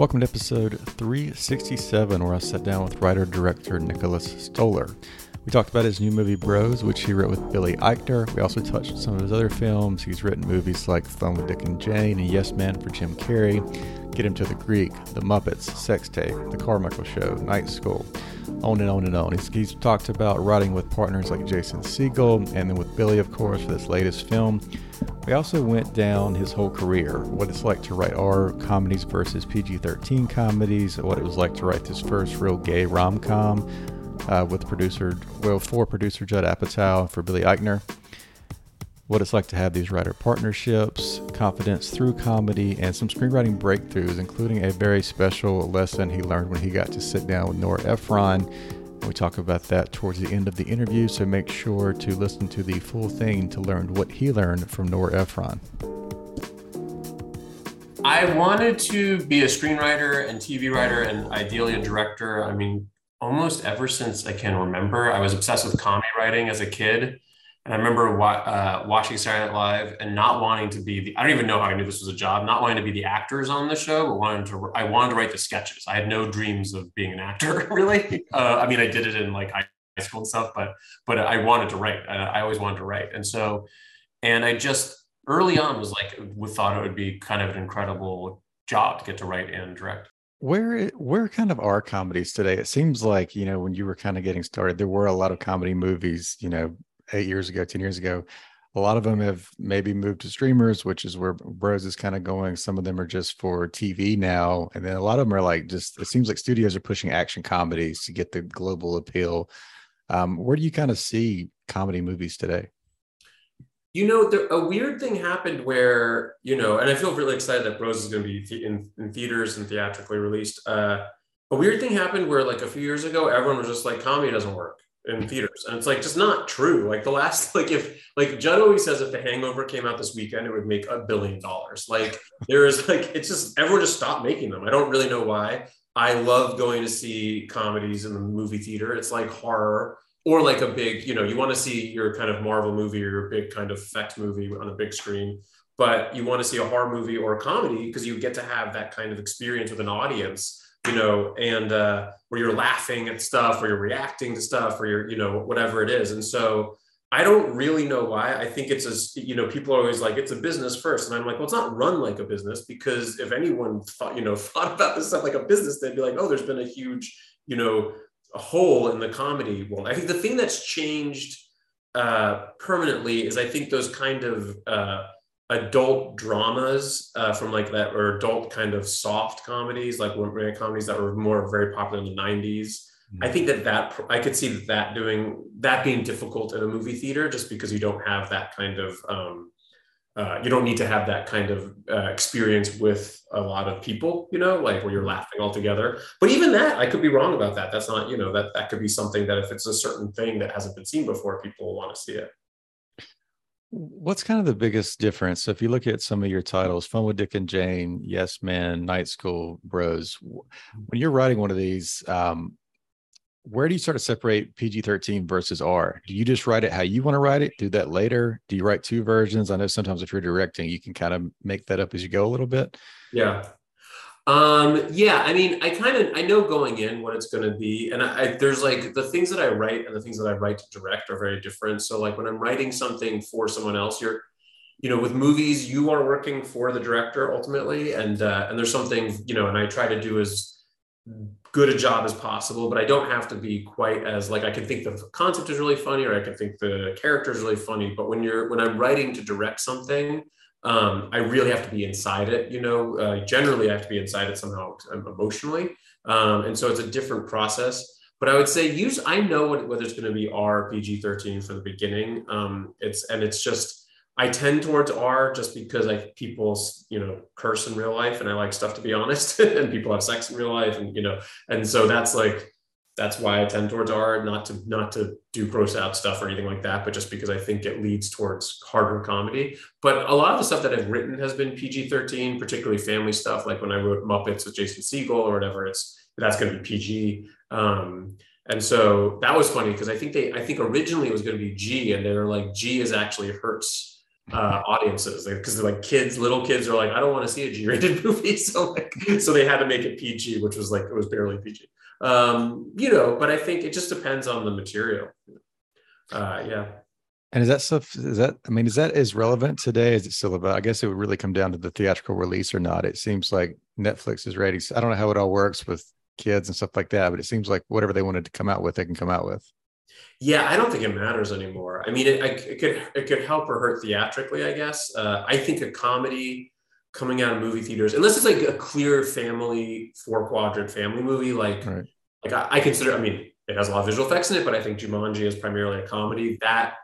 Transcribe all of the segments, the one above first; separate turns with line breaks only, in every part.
Welcome to episode 367, where I sat down with writer director Nicholas Stoller. We talked about his new movie Bros, which he wrote with Billy Eichner. We also touched on some of his other films. He's written movies like Fun with Dick and Jane and Yes Man for Jim Carrey, Get Him to the Greek, The Muppets, Sex Tape, The Carmichael Show, Night School, on and on and on. He's, he's talked about writing with partners like Jason Segel and then with Billy, of course, for this latest film. We also went down his whole career, what it's like to write R comedies versus PG 13 comedies, what it was like to write this first real gay rom com uh, with producer, well, for producer Judd Apatow and for Billy Eichner. What it's like to have these writer partnerships, confidence through comedy, and some screenwriting breakthroughs, including a very special lesson he learned when he got to sit down with Nora Ephron. We talk about that towards the end of the interview, so make sure to listen to the full thing to learn what he learned from Nora Ephron.
I wanted to be a screenwriter and TV writer and ideally a director. I mean, almost ever since I can remember, I was obsessed with comedy writing as a kid. And I remember wa- uh, watching Saturday Night Live and not wanting to be the, I don't even know how I knew this was a job, not wanting to be the actors on the show, but wanting to, I wanted to write the sketches. I had no dreams of being an actor really. Uh, I mean, I did it in like high school and stuff, but, but I wanted to write. I, I always wanted to write. And so, and I just early on was like, thought it would be kind of an incredible job to get to write and direct.
Where where kind of are comedies today? It seems like you know when you were kind of getting started, there were a lot of comedy movies. You know, eight years ago, ten years ago, a lot of them have maybe moved to streamers, which is where Bros is kind of going. Some of them are just for TV now, and then a lot of them are like just. It seems like studios are pushing action comedies to get the global appeal. Um, where do you kind of see comedy movies today?
You know, there, a weird thing happened where, you know, and I feel really excited that Bros is going to be in, in theaters and theatrically released. Uh, a weird thing happened where, like, a few years ago, everyone was just like, comedy doesn't work in theaters. And it's like, just not true. Like, the last, like, if, like, Judd always says if The Hangover came out this weekend, it would make a billion dollars. Like, there is, like, it's just, everyone just stopped making them. I don't really know why. I love going to see comedies in the movie theater. It's like horror or like a big, you know, you want to see your kind of Marvel movie or your big kind of effect movie on a big screen, but you want to see a horror movie or a comedy because you get to have that kind of experience with an audience, you know, and uh, where you're laughing at stuff, or you're reacting to stuff, or you're, you know, whatever it is. And so I don't really know why. I think it's as, you know, people are always like, it's a business first. And I'm like, well, it's not run like a business because if anyone thought, you know, thought about this stuff like a business, they'd be like, oh, there's been a huge, you know, a hole in the comedy world. I think the thing that's changed uh, permanently is I think those kind of uh, adult dramas uh, from like that or adult kind of soft comedies, like romantic comedies that were more very popular in the 90s. I think that that I could see that, that doing that being difficult in a movie theater just because you don't have that kind of um, uh, you don't need to have that kind of uh, experience with a lot of people, you know, like where you're laughing all together. But even that, I could be wrong about that. That's not, you know, that that could be something that if it's a certain thing that hasn't been seen before, people will want to see it.
What's kind of the biggest difference? So if you look at some of your titles, Fun with Dick and Jane, Yes Man, Night School, Bros, when you're writing one of these, um, where do you sort of separate PG 13 versus R? Do you just write it how you want to write it? Do that later? Do you write two versions? I know sometimes if you're directing, you can kind of make that up as you go a little bit.
Yeah. Um, yeah, I mean, I kind of I know going in what it's going to be, and I, I, there's like the things that I write and the things that I write to direct are very different. So like when I'm writing something for someone else, you're, you know, with movies, you are working for the director ultimately, and uh, and there's something you know, and I try to do as good a job as possible, but I don't have to be quite as like I can think the concept is really funny or I can think the character is really funny. But when you're when I'm writing to direct something, um, I really have to be inside it. You know, uh, generally I have to be inside it somehow emotionally, um, and so it's a different process. But I would say use I know what, whether it's going to be R PG thirteen for the beginning. Um, it's and it's just I tend towards R just because I people you know curse in real life and I like stuff to be honest and people have sex in real life and you know and so that's like that's why I tend towards R not to not to do gross out stuff or anything like that but just because I think it leads towards harder comedy. But a lot of the stuff that I've written has been PG-13 particularly family stuff like when I wrote Muppets with Jason Segel or whatever it's that's going to be PG um, and so that was funny because I think they I think originally it was going to be G and they're like G is actually hurts uh, audiences. Because like kids, little kids are like, I don't want to see a G-rated movie, so like, so they had to make it PG, which was like it was barely PG. Um, you know, but I think it just depends on the material. Uh, yeah.
And is that stuff? Is that? I mean, is that as relevant today? Is it still about? I guess it would really come down to the theatrical release or not. It seems like Netflix is ready. I don't know how it all works with kids and stuff like that, but it seems like whatever they wanted to come out with, they can come out with.
Yeah, I don't think it matters anymore. I mean, it, it could it could help or hurt theatrically, I guess. Uh, I think a comedy coming out of movie theaters, unless it's like a clear family four quadrant family movie, like right. like I, I, consider. I mean, it has a lot of visual effects in it, but I think Jumanji is primarily a comedy. That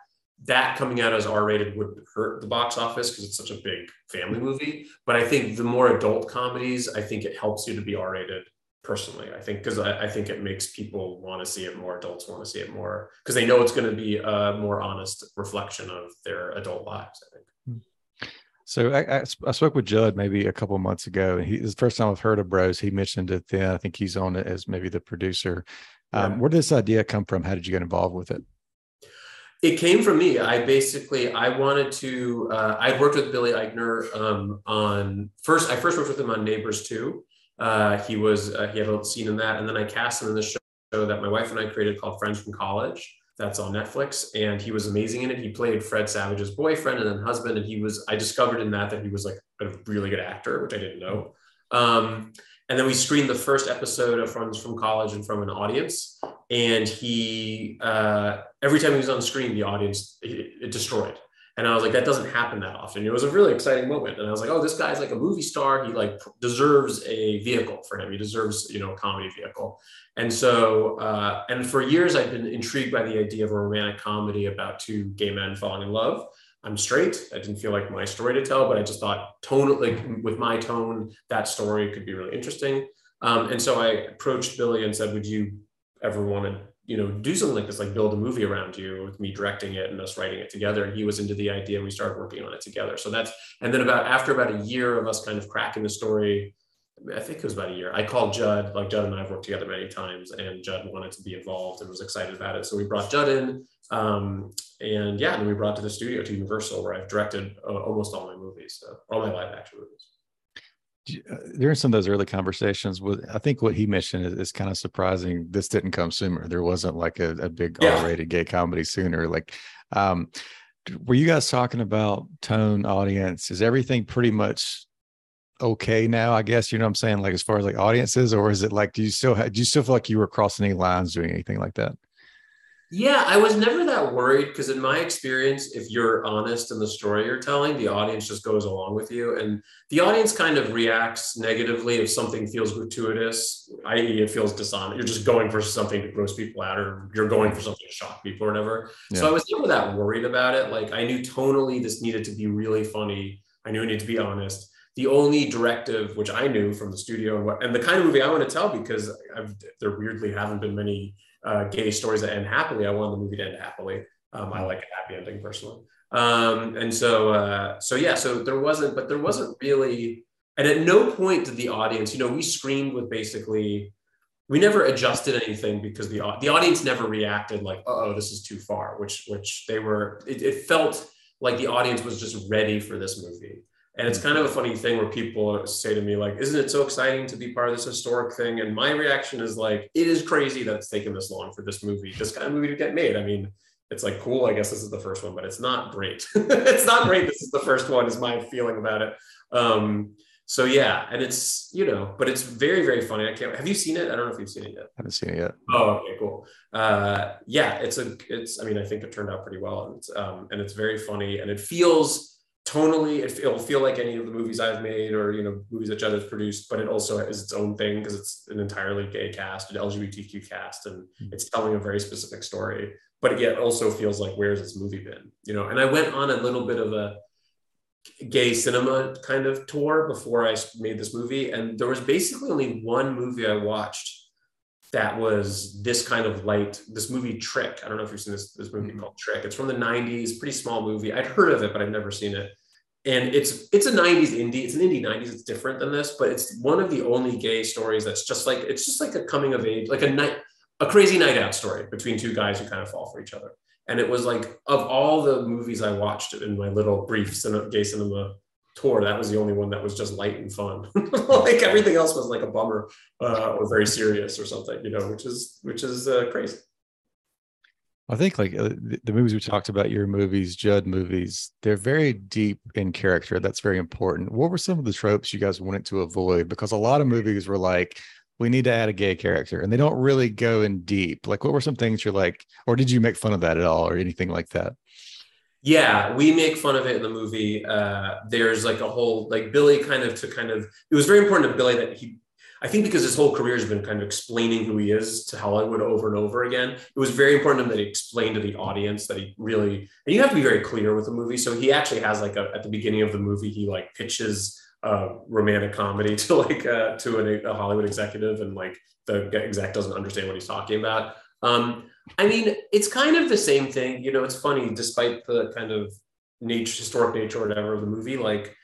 that coming out as R rated would hurt the box office because it's such a big family movie. But I think the more adult comedies, I think it helps you to be R rated personally i think because I, I, think it makes people want to see it more adults want to see it more because they know it's going to be a more honest reflection of their adult lives i think.
So I, I, I spoke with judd maybe a couple months ago and he the first time i've heard of bros he mentioned it then i think he's on it as maybe the producer um, yeah. where did this idea come from how did you get involved with it
it came from me. I basically I wanted to. Uh, I worked with Billy Eichner um, on first. I first worked with him on Neighbors 2, uh, he was uh, he had a scene in that, and then I cast him in the show that my wife and I created called Friends from College. That's on Netflix, and he was amazing in it. He played Fred Savage's boyfriend and then husband, and he was. I discovered in that that he was like a really good actor, which I didn't know. Um, and then we screened the first episode of Friends from College and from an audience, and he uh, every time he was on screen, the audience it, it destroyed and I was like, that doesn't happen that often. It was a really exciting moment. And I was like, oh, this guy's like a movie star. He like deserves a vehicle for him. He deserves, you know, a comedy vehicle. And so, uh, and for years, I've been intrigued by the idea of a romantic comedy about two gay men falling in love. I'm straight. I didn't feel like my story to tell, but I just thought tone, like with my tone, that story could be really interesting. Um, and so I approached Billy and said, would you ever want to you know, do something like this, like build a movie around you with me directing it and us writing it together. And he was into the idea and we started working on it together. So that's, and then about after about a year of us kind of cracking the story, I think it was about a year. I called Judd, like Judd and I have worked together many times, and Judd wanted to be involved and was excited about it. So we brought Judd in, um, and yeah, and we brought to the studio to Universal, where I've directed uh, almost all my movies, so all my live action movies.
Uh, during some of those early conversations with i think what he mentioned is, is kind of surprising this didn't come sooner. There wasn't like a, a big yeah. r-rated gay comedy sooner like um were you guys talking about tone audience? Is everything pretty much okay now i guess? You know what i'm saying? Like as far as like audiences or is it like do you still have, do you still feel like you were crossing any lines doing anything like that
yeah, I was never that worried because, in my experience, if you're honest in the story you're telling, the audience just goes along with you. And the audience kind of reacts negatively if something feels gratuitous, i.e., it feels dishonest. You're just going for something to gross people out, or you're going for something to shock people or whatever. Yeah. So I was never that worried about it. Like, I knew tonally this needed to be really funny, I knew it needed to be honest. The only directive, which I knew from the studio and, what, and the kind of movie I want to tell, because I've, there weirdly haven't been many uh, gay stories that end happily. I wanted the movie to end happily. Um, I like a happy ending personally. Um, and so, uh, so yeah, so there wasn't, but there wasn't really, and at no point did the audience, you know, we screamed with basically, we never adjusted anything because the the audience never reacted like, oh, this is too far, which which they were. It, it felt like the audience was just ready for this movie. And it's kind of a funny thing where people say to me, like, isn't it so exciting to be part of this historic thing? And my reaction is like, it is crazy that it's taken this long for this movie, this kind of movie to get made. I mean, it's like cool. I guess this is the first one, but it's not great. it's not great. This is the first one, is my feeling about it. Um, so yeah, and it's you know, but it's very very funny. I can't. Have you seen it? I don't know if you've seen it yet. I
haven't seen it yet.
Oh, okay, cool. Uh, yeah, it's a. It's. I mean, I think it turned out pretty well, and it's, um, and it's very funny, and it feels tonally it, will feel like any of the movies i've made or you know movies that has produced but it also is its own thing because it's an entirely gay cast an lgbtq cast and mm-hmm. it's telling a very specific story but it yet also feels like where's this movie been? You know, and I went on a little bit of a gay cinema kind of tour before I made this movie, and there was basically only one movie I watched that was this kind of light. This movie Trick. I don't know if you've seen this this movie mm-hmm. called Trick. It's from the '90s, pretty small movie. I'd heard of it, but I've never seen it. And it's it's a '90s indie. It's an indie '90s. It's different than this, but it's one of the only gay stories that's just like it's just like a coming of age, like a night, a crazy night out story between two guys who kind of fall for each other. And it was like of all the movies I watched in my little brief cinema, gay cinema tour, that was the only one that was just light and fun. like everything else was like a bummer uh, or very serious or something, you know, which is which is uh, crazy.
I think like uh, the, the movies we talked about, your movies, Judd movies, they're very deep in character. That's very important. What were some of the tropes you guys wanted to avoid? Because a lot of movies were like, we need to add a gay character, and they don't really go in deep. Like, what were some things you're like, or did you make fun of that at all, or anything like that?
Yeah, we make fun of it in the movie. Uh, there's like a whole like Billy kind of to kind of it was very important to Billy that he I think because his whole career has been kind of explaining who he is to Hollywood over and over again, it was very important to him that he explained to the audience that he really, and you have to be very clear with the movie. So he actually has like a, at the beginning of the movie, he like pitches a romantic comedy to like uh, to an, a Hollywood executive, and like the exec doesn't understand what he's talking about. Um, I mean, it's kind of the same thing. You know, it's funny, despite the kind of nature, historic nature or whatever of the movie, like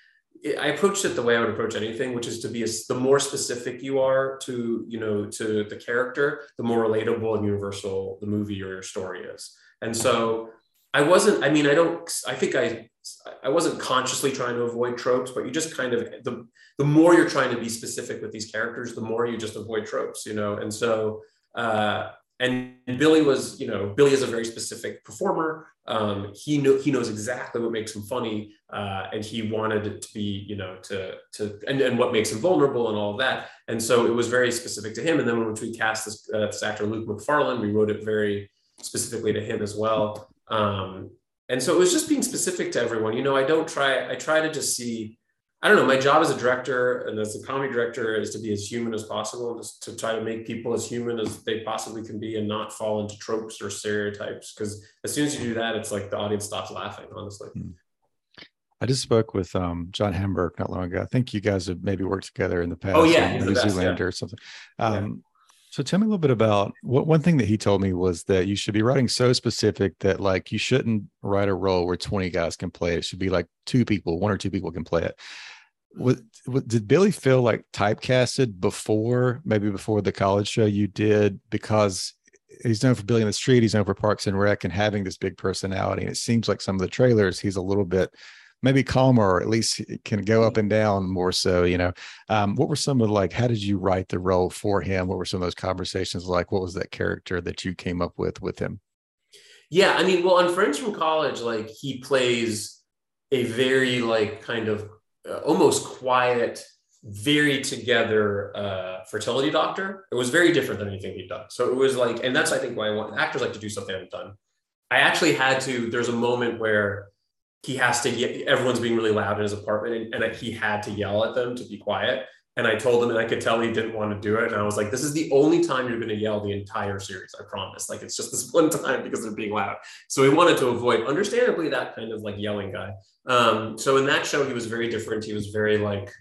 I approached it the way I would approach anything, which is to be as the more specific you are to, you know, to the character, the more relatable and universal the movie or your story is. And so I wasn't, I mean, I don't, I think I, I wasn't consciously trying to avoid tropes, but you just kind of, the, the more you're trying to be specific with these characters, the more you just avoid tropes, you know? And so, uh, and Billy was, you know, Billy is a very specific performer. Um, he knew he knows exactly what makes him funny, uh, and he wanted it to be, you know, to to and, and what makes him vulnerable and all of that. And so it was very specific to him. And then when we cast this, uh, this actor Luke Macfarlane, we wrote it very specifically to him as well. Um, and so it was just being specific to everyone. You know, I don't try. I try to just see I don't know. My job as a director and as a comedy director is to be as human as possible, just to try to make people as human as they possibly can be, and not fall into tropes or stereotypes. Because as soon as you do that, it's like the audience stops laughing. Honestly. Hmm.
I just spoke with um, John Hamburg not long ago. I think you guys have maybe worked together in the past.
Oh yeah,
Zoolander yeah. or something. Um. So tell me a little bit about what one thing that he told me was that you should be writing so specific that like you shouldn't write a role where 20 guys can play it. It should be like two people, one or two people can play it what, did Billy feel like typecasted before, maybe before the college show you did? Because he's known for Billy on the Street, he's known for Parks and Rec, and having this big personality. And it seems like some of the trailers, he's a little bit maybe calmer, or at least can go up and down more so. You know, um, what were some of like? How did you write the role for him? What were some of those conversations like? What was that character that you came up with with him?
Yeah, I mean, well, on Friends from College, like he plays a very like kind of uh, almost quiet, very together uh, fertility doctor. It was very different than anything he'd done. So it was like, and that's I think why I want actors like to do something I haven't done. I actually had to. There's a moment where he has to. Get, everyone's being really loud in his apartment, and, and he had to yell at them to be quiet. And I told him, and I could tell he didn't want to do it. And I was like, this is the only time you're going to yell the entire series. I promise. Like, it's just this one time because they're being loud. So he wanted to avoid, understandably, that kind of like yelling guy. Um, so in that show, he was very different. He was very like,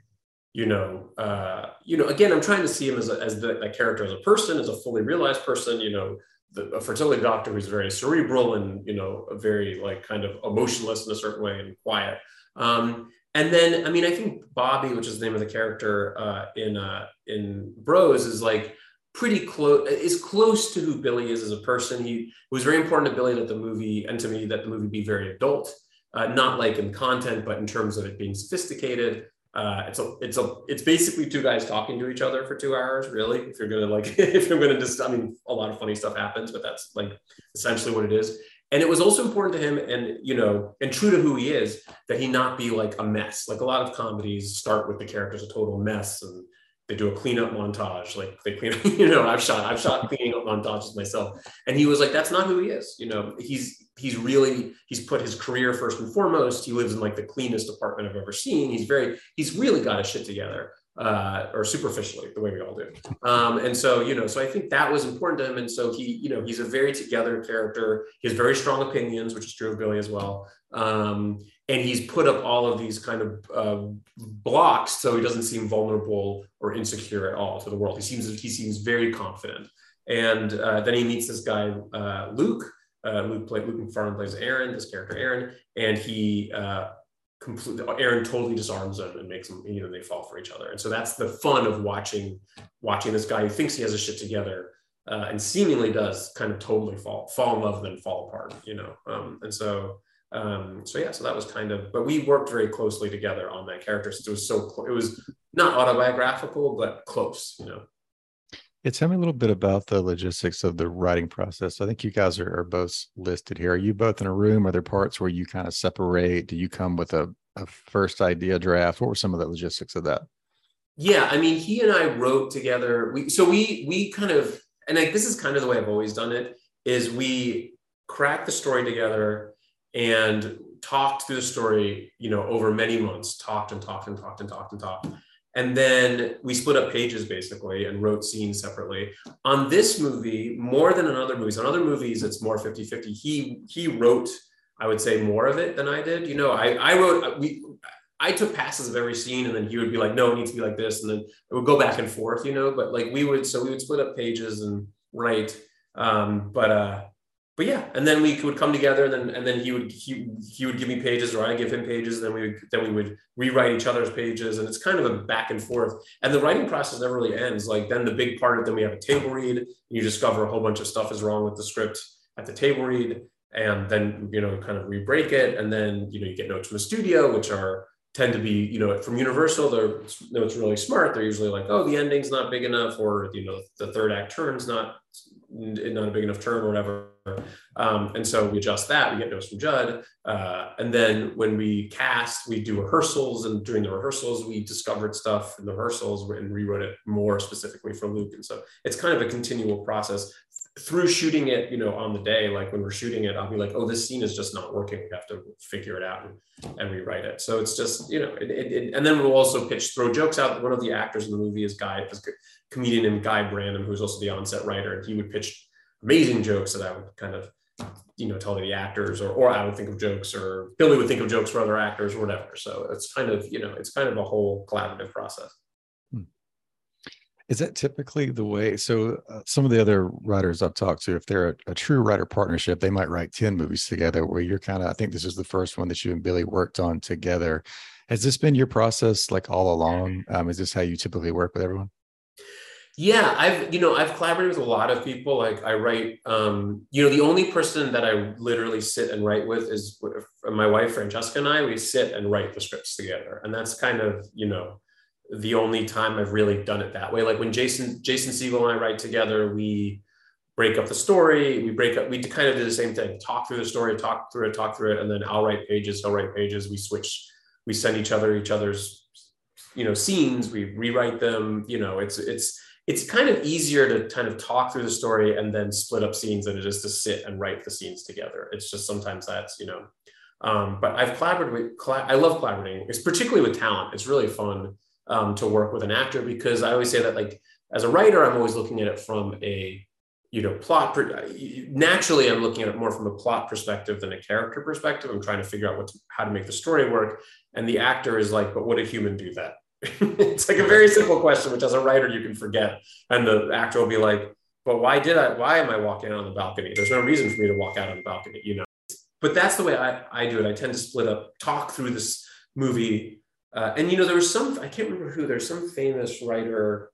you know, uh, you know, again, I'm trying to see him as, a, as the, that character as a person, as a fully realized person, you know, the, a fertility doctor who's very cerebral and, you know, very like kind of emotionless in a certain way and quiet. Um, and then, I mean, I think Bobby, which is the name of the character uh, in uh, in Bros, is like pretty close, is close to who Billy is as a person. He it was very important to Billy that the movie and to me that the movie be very adult, uh, not like in content, but in terms of it being sophisticated. Uh, it's a, it's a, it's basically two guys talking to each other for two hours. Really, if you're gonna like, if you're gonna just, I mean, a lot of funny stuff happens, but that's like essentially what it is and it was also important to him and you know and true to who he is that he not be like a mess like a lot of comedies start with the characters a total mess and they do a cleanup montage like they clean you know i've shot i've shot cleaning up montages myself and he was like that's not who he is you know he's he's really he's put his career first and foremost he lives in like the cleanest apartment i've ever seen he's very he's really got his shit together uh, or superficially, the way we all do. Um, and so, you know, so I think that was important to him. And so he, you know, he's a very together character. He has very strong opinions, which is true of Billy as well. Um, and he's put up all of these kind of uh, blocks so he doesn't seem vulnerable or insecure at all to the world. He seems he seems very confident. And uh, then he meets this guy uh, Luke. Uh, Luke play, Luke Macfarlane plays Aaron, this character Aaron, and he uh, completely Aaron totally disarms them and makes them you know they fall for each other. And so that's the fun of watching watching this guy who thinks he has his shit together and seemingly does kind of totally fall fall in love and then fall apart. You know, um, and so um, so yeah, so that was kind of, but we worked very closely together on that character since it was so, cl- it was not autobiographical, but close, you know.
Yeah, tell me a little bit about the logistics of the writing process. I think you guys are, are both listed here. Are you both in a room? Are there parts where you kind of separate? Do you come with a, a first idea draft? What were some of the logistics of that?
Yeah, I mean, he and I wrote together. We so we we kind of, and like this is kind of the way I've always done it. Is we crack the story together and talked through the story, you know, over many months, talked and talked and talked and talked and talked. And then we split up pages basically and wrote scenes separately. On this movie, more than on other movies, on other movies, it's more 50 50. He, he wrote, I would say, more of it than I did. You know, I, I wrote, we, I took passes of every scene and then he would be like, no, it needs to be like this. And then it would go back and forth, you know, but like we would, so we would split up pages and write. Um, but, uh, but yeah, and then we would come together, and then and then he would he he would give me pages, or I give him pages, and then we would then we would rewrite each other's pages, and it's kind of a back and forth. And the writing process never really ends. Like then the big part, of then we have a table read, and you discover a whole bunch of stuff is wrong with the script at the table read, and then you know kind of re-break it, and then you know you get notes from the studio, which are tend to be you know from Universal. They're notes really smart. They're usually like, oh, the ending's not big enough, or you know the third act turn's not not a big enough turn or whatever. Um, and so we adjust that. We get notes from Judd, uh, and then when we cast, we do rehearsals. And during the rehearsals, we discovered stuff in the rehearsals and rewrote it more specifically for Luke. And so it's kind of a continual process through shooting it, you know, on the day, like when we're shooting it, I'll be like, oh, this scene is just not working. We have to figure it out and, and rewrite it. So it's just, you know, it, it, it, and then we'll also pitch, throw jokes out. One of the actors in the movie is Guy, is comedian named Guy Branum, who's also the onset writer, and he would pitch amazing jokes that I would kind of, you know, tell the actors, or or I would think of jokes, or Billy would think of jokes for other actors, or whatever. So it's kind of, you know, it's kind of a whole collaborative process.
Is that typically the way? So, uh, some of the other writers I've talked to, if they're a, a, true writer partnership, they might write 10 movies together where you're kind of, I think this is the first one that you and Billy worked on together. Has this been your process like all along? Um, is this how you typically work with everyone?
Yeah, I've, you know, I've collaborated with a lot of people. Like I write, um, you know, the only person that I literally sit and write with is my wife, Francesca, and I. We sit and write the scripts together. And that's kind of, you know, the only time I've really done it that way. Like when Jason Jason Segel and I write together, we break up the story. We break up. We kind of do the same thing: talk through the story, talk through it, talk through it, and then I'll write pages. He'll write pages. We switch. We send each other each other's, you know, scenes. We rewrite them. You know, it's it's it's kind of easier to kind of talk through the story and then split up scenes than it is to sit and write the scenes together. It's just sometimes that's you know. Um, but I've collaborated with. I love collaborating. It's particularly with talent. It's really fun um, to work with an actor because I always say that like as a writer, I'm always looking at it from a you know plot. naturally, I'm looking at it more from a plot perspective than a character perspective. I'm trying to figure out what to, how to make the story work, and the actor is like, but would a human do that? it's like a very simple question, which as a writer you can forget, and the actor will be like, but why did I? Why am I walking out on the balcony? There's no reason for me to walk out on the balcony, you know. But that's the way I, I do it. I tend to split up, talk through this movie uh, and you know, there was some, I can't remember who, there's some famous writer,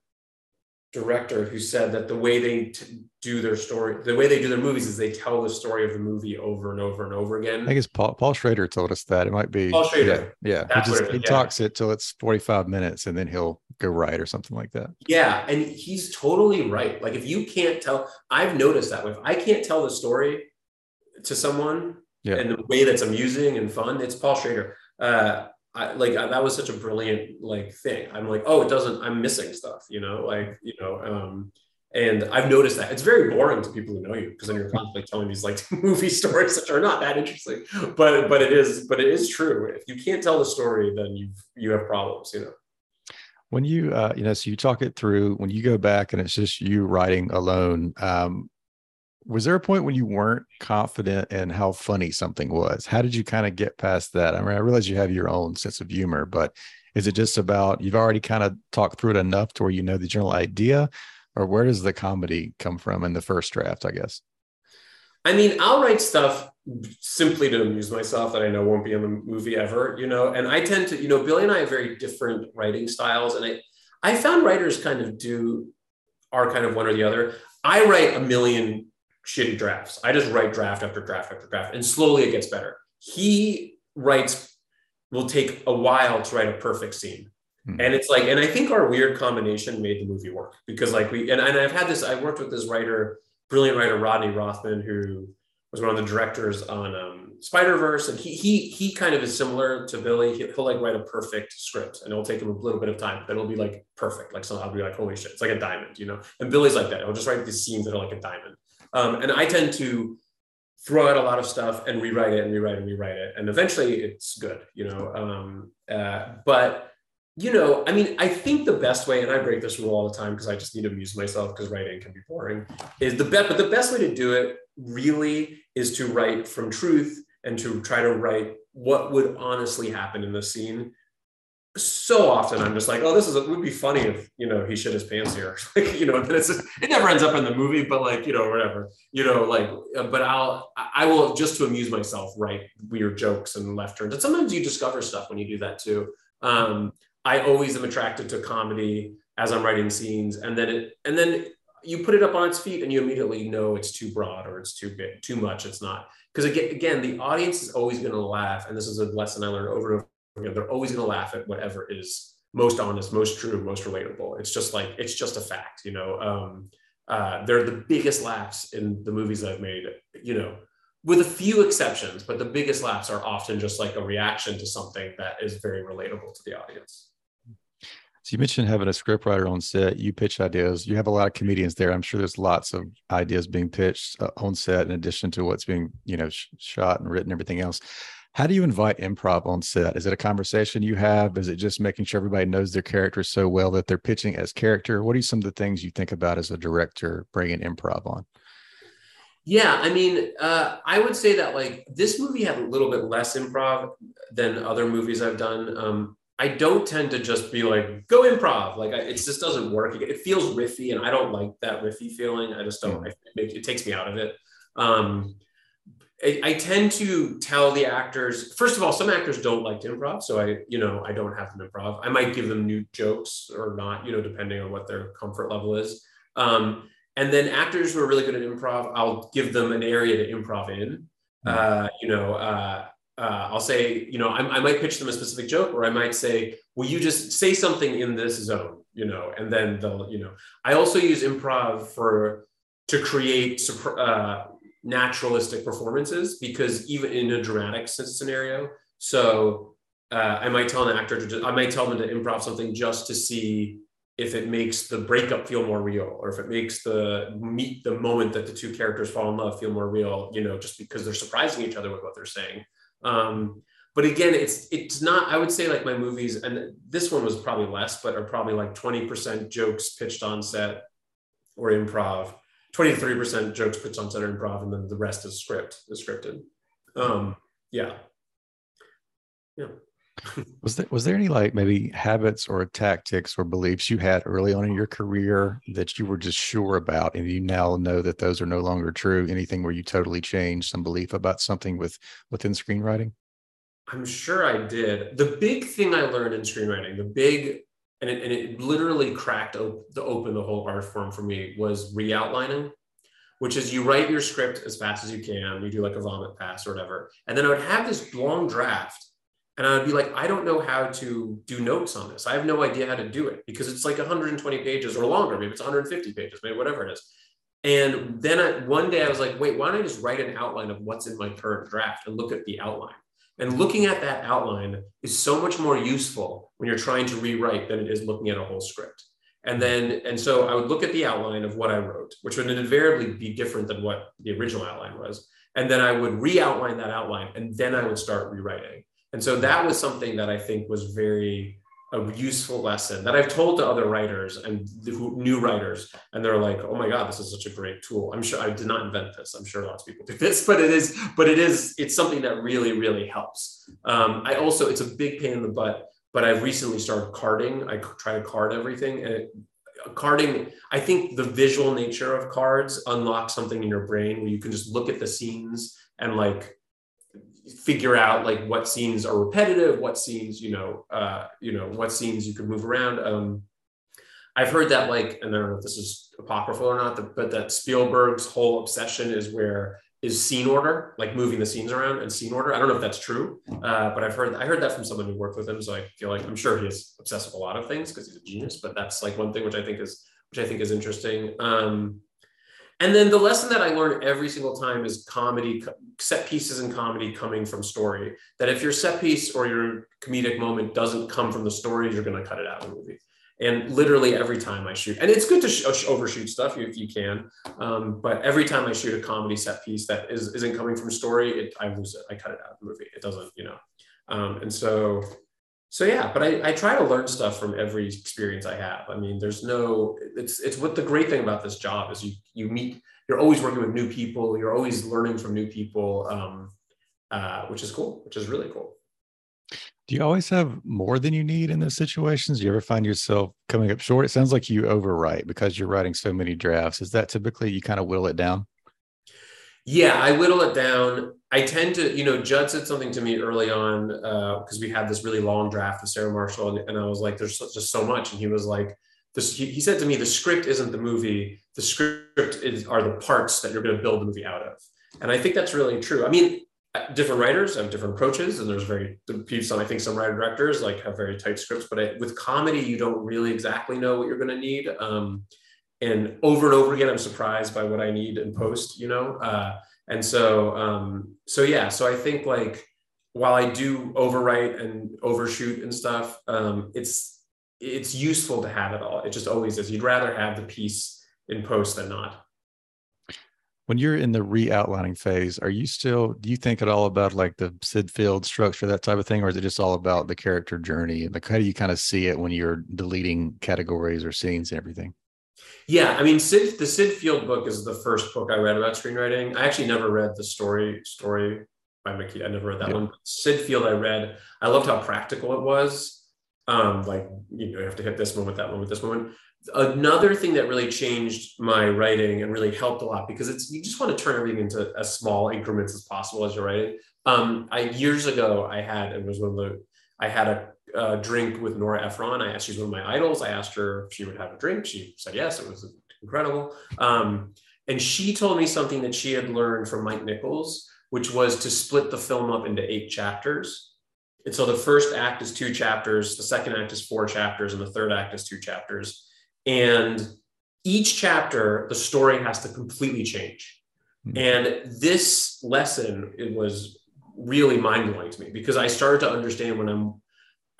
director who said that the way they t- do their story, the way they do their movies is they tell the story of the movie over and over and over again.
I think it's Paul, Paul Schrader told us that. It might be
Paul Schrader.
Yeah. yeah. He, just, he yeah. talks it till it's 45 minutes and then he'll go right or something like that.
Yeah. And he's totally right. Like if you can't tell, I've noticed that if I can't tell the story to someone yeah. in a way that's amusing and fun, it's Paul Schrader. Uh, I, like I, that was such a brilliant like thing. I'm like, oh, it doesn't. I'm missing stuff, you know, like you know. Um, and I've noticed that it's very boring to people who know you because then you're constantly telling these like movie stories that are not that interesting. But but it is but it is true. If you can't tell the story, then you you have problems, you know.
When you, uh, you know, so you talk it through, when you go back and it's just you writing alone, um, was there a point when you weren't confident in how funny something was? How did you kind of get past that? I mean, I realize you have your own sense of humor, but is it just about you've already kind of talked through it enough to where you know the general idea, or where does the comedy come from in the first draft? I guess.
I mean, I'll write stuff simply to amuse myself that I know won't be in the movie ever, you know. And I tend to, you know, Billy and I have very different writing styles, and I, I found writers kind of do are kind of one or the other. I write a million shitty drafts. I just write draft after draft after draft, and slowly it gets better. He writes will take a while to write a perfect scene. Hmm. And it's like, and I think our weird combination made the movie work because like we and, and I've had this, I worked with this writer brilliant writer Rodney Rothman, who was one of the directors on um, Spider Verse, and he he he kind of is similar to Billy. He'll, he'll, like write a perfect script, and it'll take him a little bit of time, but it'll be like perfect. Like somehow I'll be like, holy shit, it's like a diamond, you know. And Billy's like that. He'll just write these scenes that are like a diamond. Um, and I tend to throw out a lot of stuff and rewrite it and rewrite and rewrite it, and eventually it's good, you know. Um, uh, but you know, I mean, I think the best way, and I break this rule all the time because I just need to amuse myself because writing can be boring, is the best, but the best way to do it really is to write from truth and to try to write what would honestly happen in the scene. So often I'm just like, oh, this is it would be funny if you know he shit his pants here, like you know. But it's just, it never ends up in the movie, but like you know whatever, you know, like. Uh, but I'll I will just to amuse myself write weird jokes and left turns, and sometimes you discover stuff when you do that too. Um, I always am attracted to comedy as I'm writing scenes, and then it and then you put it up on its feet, and you immediately know it's too broad or it's too big, too much. It's not because again, again, the audience is always going to laugh, and this is a lesson I learned over and over again. They're always going to laugh at whatever is most honest, most true, most relatable. It's just like it's just a fact, you know. Um, uh, they're the biggest laughs in the movies I've made, you know, with a few exceptions, but the biggest laughs are often just like a reaction to something that is very relatable to the audience.
So you mentioned having a scriptwriter on set. You pitch ideas. You have a lot of comedians there. I'm sure there's lots of ideas being pitched uh, on set in addition to what's being, you know, sh- shot and written, everything else. How do you invite improv on set? Is it a conversation you have? Is it just making sure everybody knows their character so well that they're pitching as character? What are some of the things you think about as a director bringing improv on?
Yeah, I mean, uh, I would say that like this movie had a little bit less improv than other movies I've done. Um, I don't tend to just be like go improv. Like I, it just doesn't work. It feels riffy, and I don't like that riffy feeling. I just don't. Mm. It, it, takes me out of it. Um, I, I, tend to tell the actors. First of all, some actors don't like to improv, so I, you know, I don't have them improv. I might give them new jokes or not, you know, depending on what their comfort level is. Um, and then actors who are really good at improv, I'll give them an area to improv in. Mm. Uh, you know, uh, uh, I'll say, you know, I, I, might pitch them a specific joke, or I might say, "Will you just say something in this zone?" You know, and then they'll, you know. I also use improv for to create uh, naturalistic performances because even in a dramatic scenario, so uh, I might tell an actor to, just, I might tell them to improv something just to see if it makes the breakup feel more real, or if it makes the meet the moment that the two characters fall in love feel more real. You know, just because they're surprising each other with what they're saying. Um, but again, it's it's not. I would say like my movies, and this one was probably less, but are probably like twenty percent jokes pitched on set or improv, twenty to thirty percent jokes pitched on center improv, and then the rest is script, is scripted. Um, yeah,
yeah. was there was there any like maybe habits or tactics or beliefs you had early on in your career that you were just sure about and you now know that those are no longer true anything where you totally changed some belief about something with within screenwriting
i'm sure i did the big thing i learned in screenwriting the big and it, and it literally cracked op- the open the whole art form for me was re-outlining which is you write your script as fast as you can you do like a vomit pass or whatever and then i would have this long draft and I would be like, I don't know how to do notes on this. I have no idea how to do it because it's like 120 pages or longer. Maybe it's 150 pages, maybe whatever it is. And then I, one day I was like, wait, why don't I just write an outline of what's in my current draft and look at the outline? And looking at that outline is so much more useful when you're trying to rewrite than it is looking at a whole script. And then, and so I would look at the outline of what I wrote, which would invariably be different than what the original outline was. And then I would re outline that outline and then I would start rewriting. And so that was something that I think was very a useful lesson that I've told to other writers and new writers, and they're like, "Oh my god, this is such a great tool." I'm sure I did not invent this. I'm sure lots of people do this, but it is, but it is, it's something that really, really helps. Um, I also, it's a big pain in the butt, but I've recently started carding. I try to card everything, and it, carding. I think the visual nature of cards unlocks something in your brain where you can just look at the scenes and like figure out like what scenes are repetitive, what scenes, you know, uh, you know, what scenes you could move around. Um, I've heard that like, and I don't know if this is apocryphal or not, but that Spielberg's whole obsession is where is scene order, like moving the scenes around and scene order. I don't know if that's true, uh, but I've heard I heard that from someone who worked with him. So I feel like I'm sure he is obsessed with a lot of things because he's a genius. But that's like one thing which I think is which I think is interesting. Um, and then the lesson that I learn every single time is comedy, set pieces in comedy coming from story. That if your set piece or your comedic moment doesn't come from the story, you're going to cut it out of the movie. And literally every time I shoot, and it's good to sh- overshoot stuff if you can, um, but every time I shoot a comedy set piece that is, isn't coming from story, it, I lose it. I cut it out of the movie. It doesn't, you know. Um, and so so yeah but I, I try to learn stuff from every experience i have. I mean there's no it's it's what the great thing about this job is you you meet you're always working with new people you're always learning from new people um, uh, which is cool which is really cool.
Do you always have more than you need in those situations? Do you ever find yourself coming up short? It sounds like you overwrite because you're writing so many drafts. Is that typically you kind of whittle it down
yeah, I whittle it down. I tend to, you know, Judd said something to me early on because uh, we had this really long draft of Sarah Marshall, and, and I was like, "There's just so much," and he was like, "This." He, said to me, "The script isn't the movie. The script is are the parts that you're going to build the movie out of." And I think that's really true. I mean, uh, different writers have different approaches, and there's very some. I think some writer directors like have very tight scripts, but I, with comedy, you don't really exactly know what you're going to need. Um, and over and over again i'm surprised by what i need in post you know? Uh, and so um, so yeah so i think like while i do overwrite and overshoot and stuff um, it's it's useful to have it all. It just always is. You'd rather have the piece in post than not.
When you're in the re-outlining phase are you still do you think at all about like the sid field structure that type of thing? Or is it just all about the character journey? Like how do you kind of see it when you're deleting categories or scenes and everything
yeah, I mean, Sid, the Sid Field book is the first book I read about screenwriting. I actually never read the story story by McKee. I never read that yeah. one. Sid Field, I read. I loved how practical it was. Um, like you know, you have to hit this moment, that moment, this moment. Another thing that really changed my writing and really helped a lot because it's you just want to turn everything into as small increments as possible as you're writing. Um, I years ago I had it was one of the I had a uh, drink with Nora Ephron. I asked, she's one of my idols. I asked her if she would have a drink. She said yes. It was incredible. Um, and she told me something that she had learned from Mike Nichols, which was to split the film up into eight chapters. And so the first act is two chapters, the second act is four chapters, and the third act is two chapters. And each chapter, the story has to completely change. Mm-hmm. And this lesson, it was really mind blowing to me because I started to understand when I'm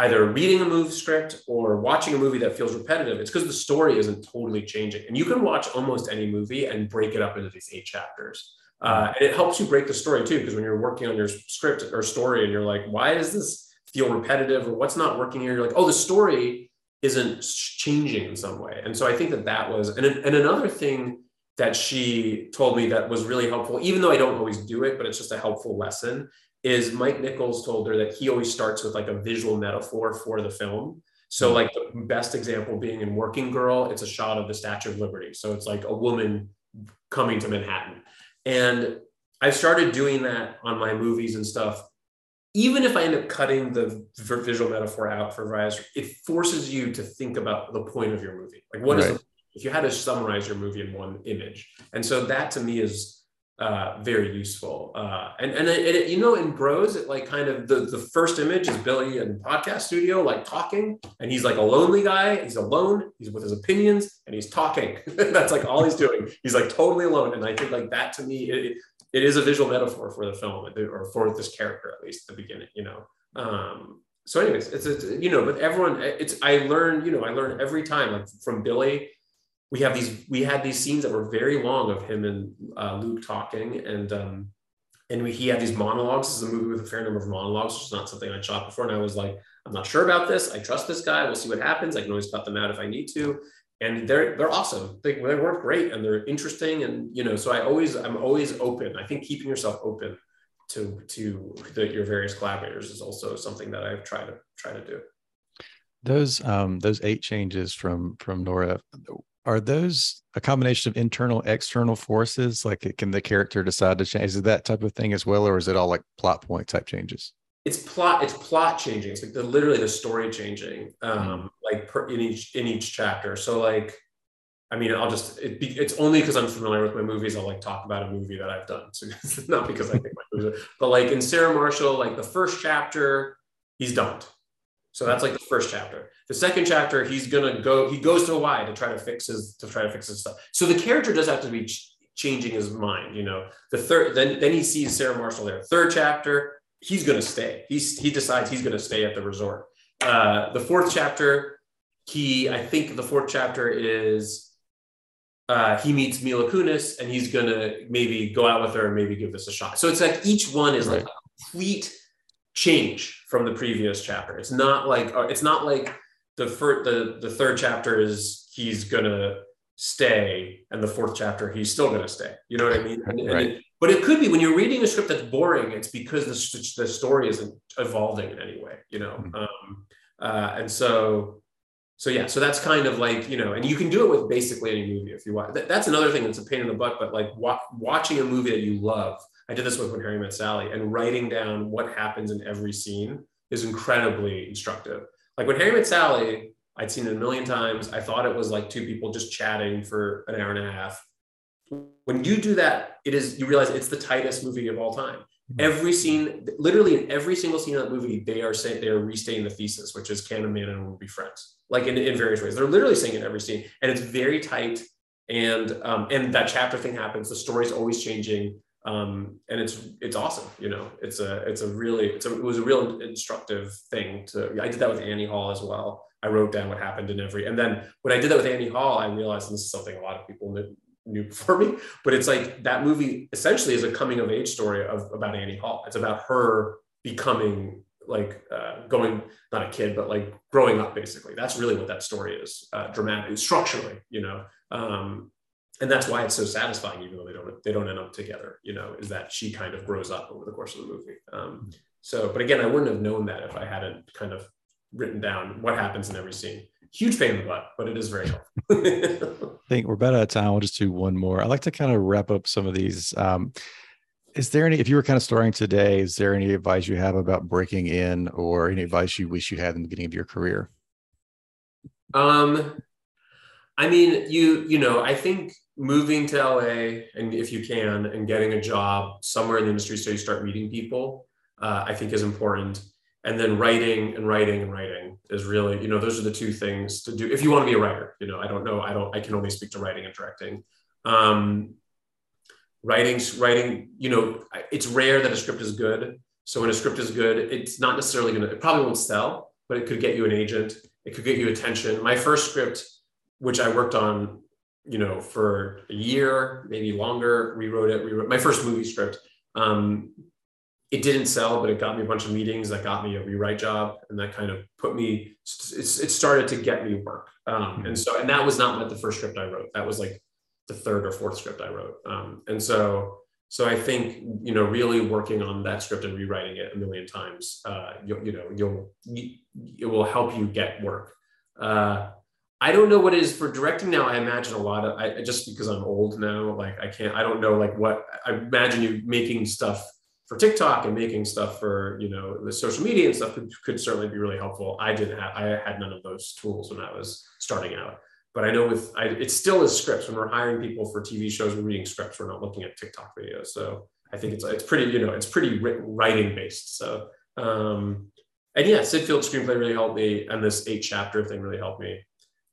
either reading a movie script or watching a movie that feels repetitive, it's because the story isn't totally changing. And you can watch almost any movie and break it up into these eight chapters. Uh, and it helps you break the story too, because when you're working on your script or story and you're like, why does this feel repetitive or what's not working here? You're like, oh, the story isn't changing in some way. And so I think that that was, and, and another thing that she told me that was really helpful, even though I don't always do it, but it's just a helpful lesson, is Mike Nichols told her that he always starts with like a visual metaphor for the film. So, hmm. like the best example being in Working Girl, it's a shot of the Statue of Liberty. So it's like a woman coming to Manhattan. And I've started doing that on my movies and stuff. Even if I end up cutting the visual metaphor out for various, it forces you to think about the point of your movie. Like, what right. is the, if you had to summarize your movie in one image? And so that to me is uh, very useful. Uh, and and it, it, you know, in Bros, it like kind of the, the first image is Billy in podcast studio, like talking, and he's like a lonely guy. He's alone. He's with his opinions, and he's talking. That's like all he's doing. He's like totally alone. And I think like that to me, it, it is a visual metaphor for the film, or for this character at least at the beginning. You know. Um, so, anyways, it's, it's you know, but everyone, it's I learn, you know, I learn every time, like from Billy we have these we had these scenes that were very long of him and uh, Luke talking and um, and we, he had these monologues. This is a movie with a fair number of monologues, which is not something I'd shot before. And I was like, I'm not sure about this. I trust this guy. We'll see what happens. I can always cut them out if I need to. And they're they're awesome. They, they work great and they're interesting. And you know, so I always I'm always open. I think keeping yourself open to to the, your various collaborators is also something that I've tried to try to do.
Those um those eight changes from from Nora are those a combination of internal external forces? Like can the character decide to change? Is it that type of thing as well or is it all like plot point type changes?
It's plot it's plot changing. It's like the literally the story changing um mm. like per, in each in each chapter. So like i mean i'll just it be, it's only because i'm familiar with my movies i'll like talk about a movie that i've done. So it's not because i think my movies are, but like in sarah marshall like the first chapter he's dumped so that's like the first chapter the second chapter he's gonna go he goes to hawaii to try to fix his to try to fix his stuff so the character does have to be ch- changing his mind you know the third then then he sees sarah marshall there third chapter he's going to stay. He's he decides he's going to stay at the resort. Uh, the fourth chapter, he I think the fourth chapter is uh, he meets Mila Kunis and he's going to maybe go out with her and maybe give this a shot. So it's like each one is right. like a complete change from the previous chapter. It's not like uh, it's not like the first the the third chapter is he's to stay and the fourth chapter he's still to stay. You know what i mean? And, and it, but it could be when you're reading a script that's boring it's because the, the story isn't evolving in any way you know? Mm-hmm. um, uh, and so so yeah so that's kind of like you know and you can do it with basically any movie if you want. That, that's another thing that's a pain in the butt but like wa- watching a movie that you love i did this with when harry met sally and writing down what happens in every scene is incredibly instructive like when harry met sally I'd seen it a million times. I thought it was like two people just chatting for an hour and a half. When you do that, it is you realize it's the tightest movie of all time. Mm-hmm. Every scene, literally in every single scene of that movie, they are saying they are restating the thesis, which is can a man and woman be friends? Like in, in various ways. They're literally saying it every scene, and it's very tight. And um, and that chapter thing happens. The story's always changing. Um, and it's it's awesome. You know, it's a it's a really it's a, it was a real instructive thing to. I did that with Annie Hall as well. I wrote down what happened in every, and then when I did that with Annie Hall, I realized, this is something a lot of people knew, knew before me, but it's like that movie essentially is a coming of age story of about Annie Hall. It's about her becoming like uh, going not a kid but like growing up basically that's really what that story is uh, dramatic structurally you know um, and that's why it's so satisfying even though they don't they don't end up together you know is that she kind of grows up over the course of the movie um, so but again i wouldn't have known that if i hadn't kind of written down what happens in every scene. Huge pain in the butt, but it is very helpful.
I think we're about out of time. We'll just do one more. I'd like to kind of wrap up some of these. Um, is there any, if you were kind of starting today, is there any advice you have about breaking in or any advice you wish you had in the beginning of your career?
Um, I mean, you, you know, I think moving to LA and if you can, and getting a job somewhere in the industry so you start meeting people, uh, I think is important. And then writing and writing and writing is really you know those are the two things to do if you want to be a writer you know i don't know i don't i can only speak to writing and directing. Um, writing writing you know it's rare that a script is good. So when a script is good it's not necessarily going to it probably won't sell but it could get you an agent. It could get you attention. My first script which i worked on you know for a year maybe longer rewrote it rewrote my first movie script um, it didn't sell, but it got me a bunch of meetings that got me a rewrite job, and that kind of put me. It's, it started to get me work, um, mm-hmm. and so and that was not like the first script I wrote. That was like the third or fourth script I wrote, um, and so so I think you know really working on that script and rewriting it a million times, uh, you, you know you'll it will help you get work. Uh, I don't know what it is for directing now. I imagine a lot of I just because I'm old now, like I can't. I don't know like what I imagine you making stuff for TikTok and making stuff for you know the social media and stuff could, could certainly be really helpful. I didn't have I had none of those tools when I was starting out. But I know with I, it still is scripts when we're hiring people for TV shows, we're reading scripts. We're not looking at TikTok videos. So I think it's it's pretty you know it's pretty writing based. So um, and yeah, Syd Field screenplay really helped me, and this eight chapter thing really helped me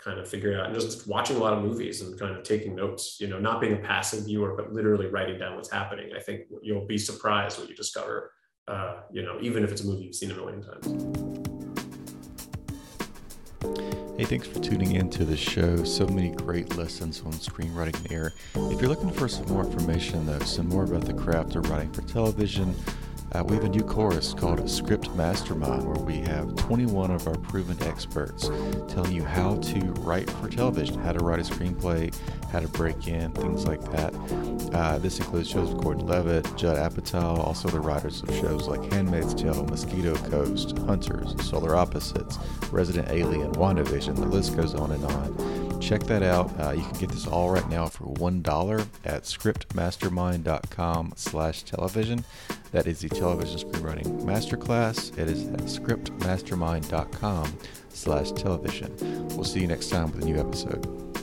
kind of figuring out and just watching a lot of movies and kind of taking notes you know not being a passive viewer but literally writing down what's happening i think you'll be surprised what you discover uh, you know even if it's a movie you've seen a million times
Hey, thanks for tuning in to the show. So many great lessons on screenwriting air. If you're looking for some more information, though, some more about the craft of writing for television, Uh, we have a new course called Script Mastermind where we have 21 of our proven experts telling you how to write for television, how to write a screenplay, how to break in, things like that. Uh, this includes shows with Gordon Levitt, Judd Apatow, also the writers of shows like Handmaid's Tale, Mosquito Coast, Hunters, Solar Opposites, Resident Alien, WandaVision. The list goes on and on. Check that out. Uh, you can get this all right now for $1 at scriptmastermind.com slash television. That is the television screenwriting masterclass. It is at scriptmastermind.com slash television. We'll see you next time with a new episode.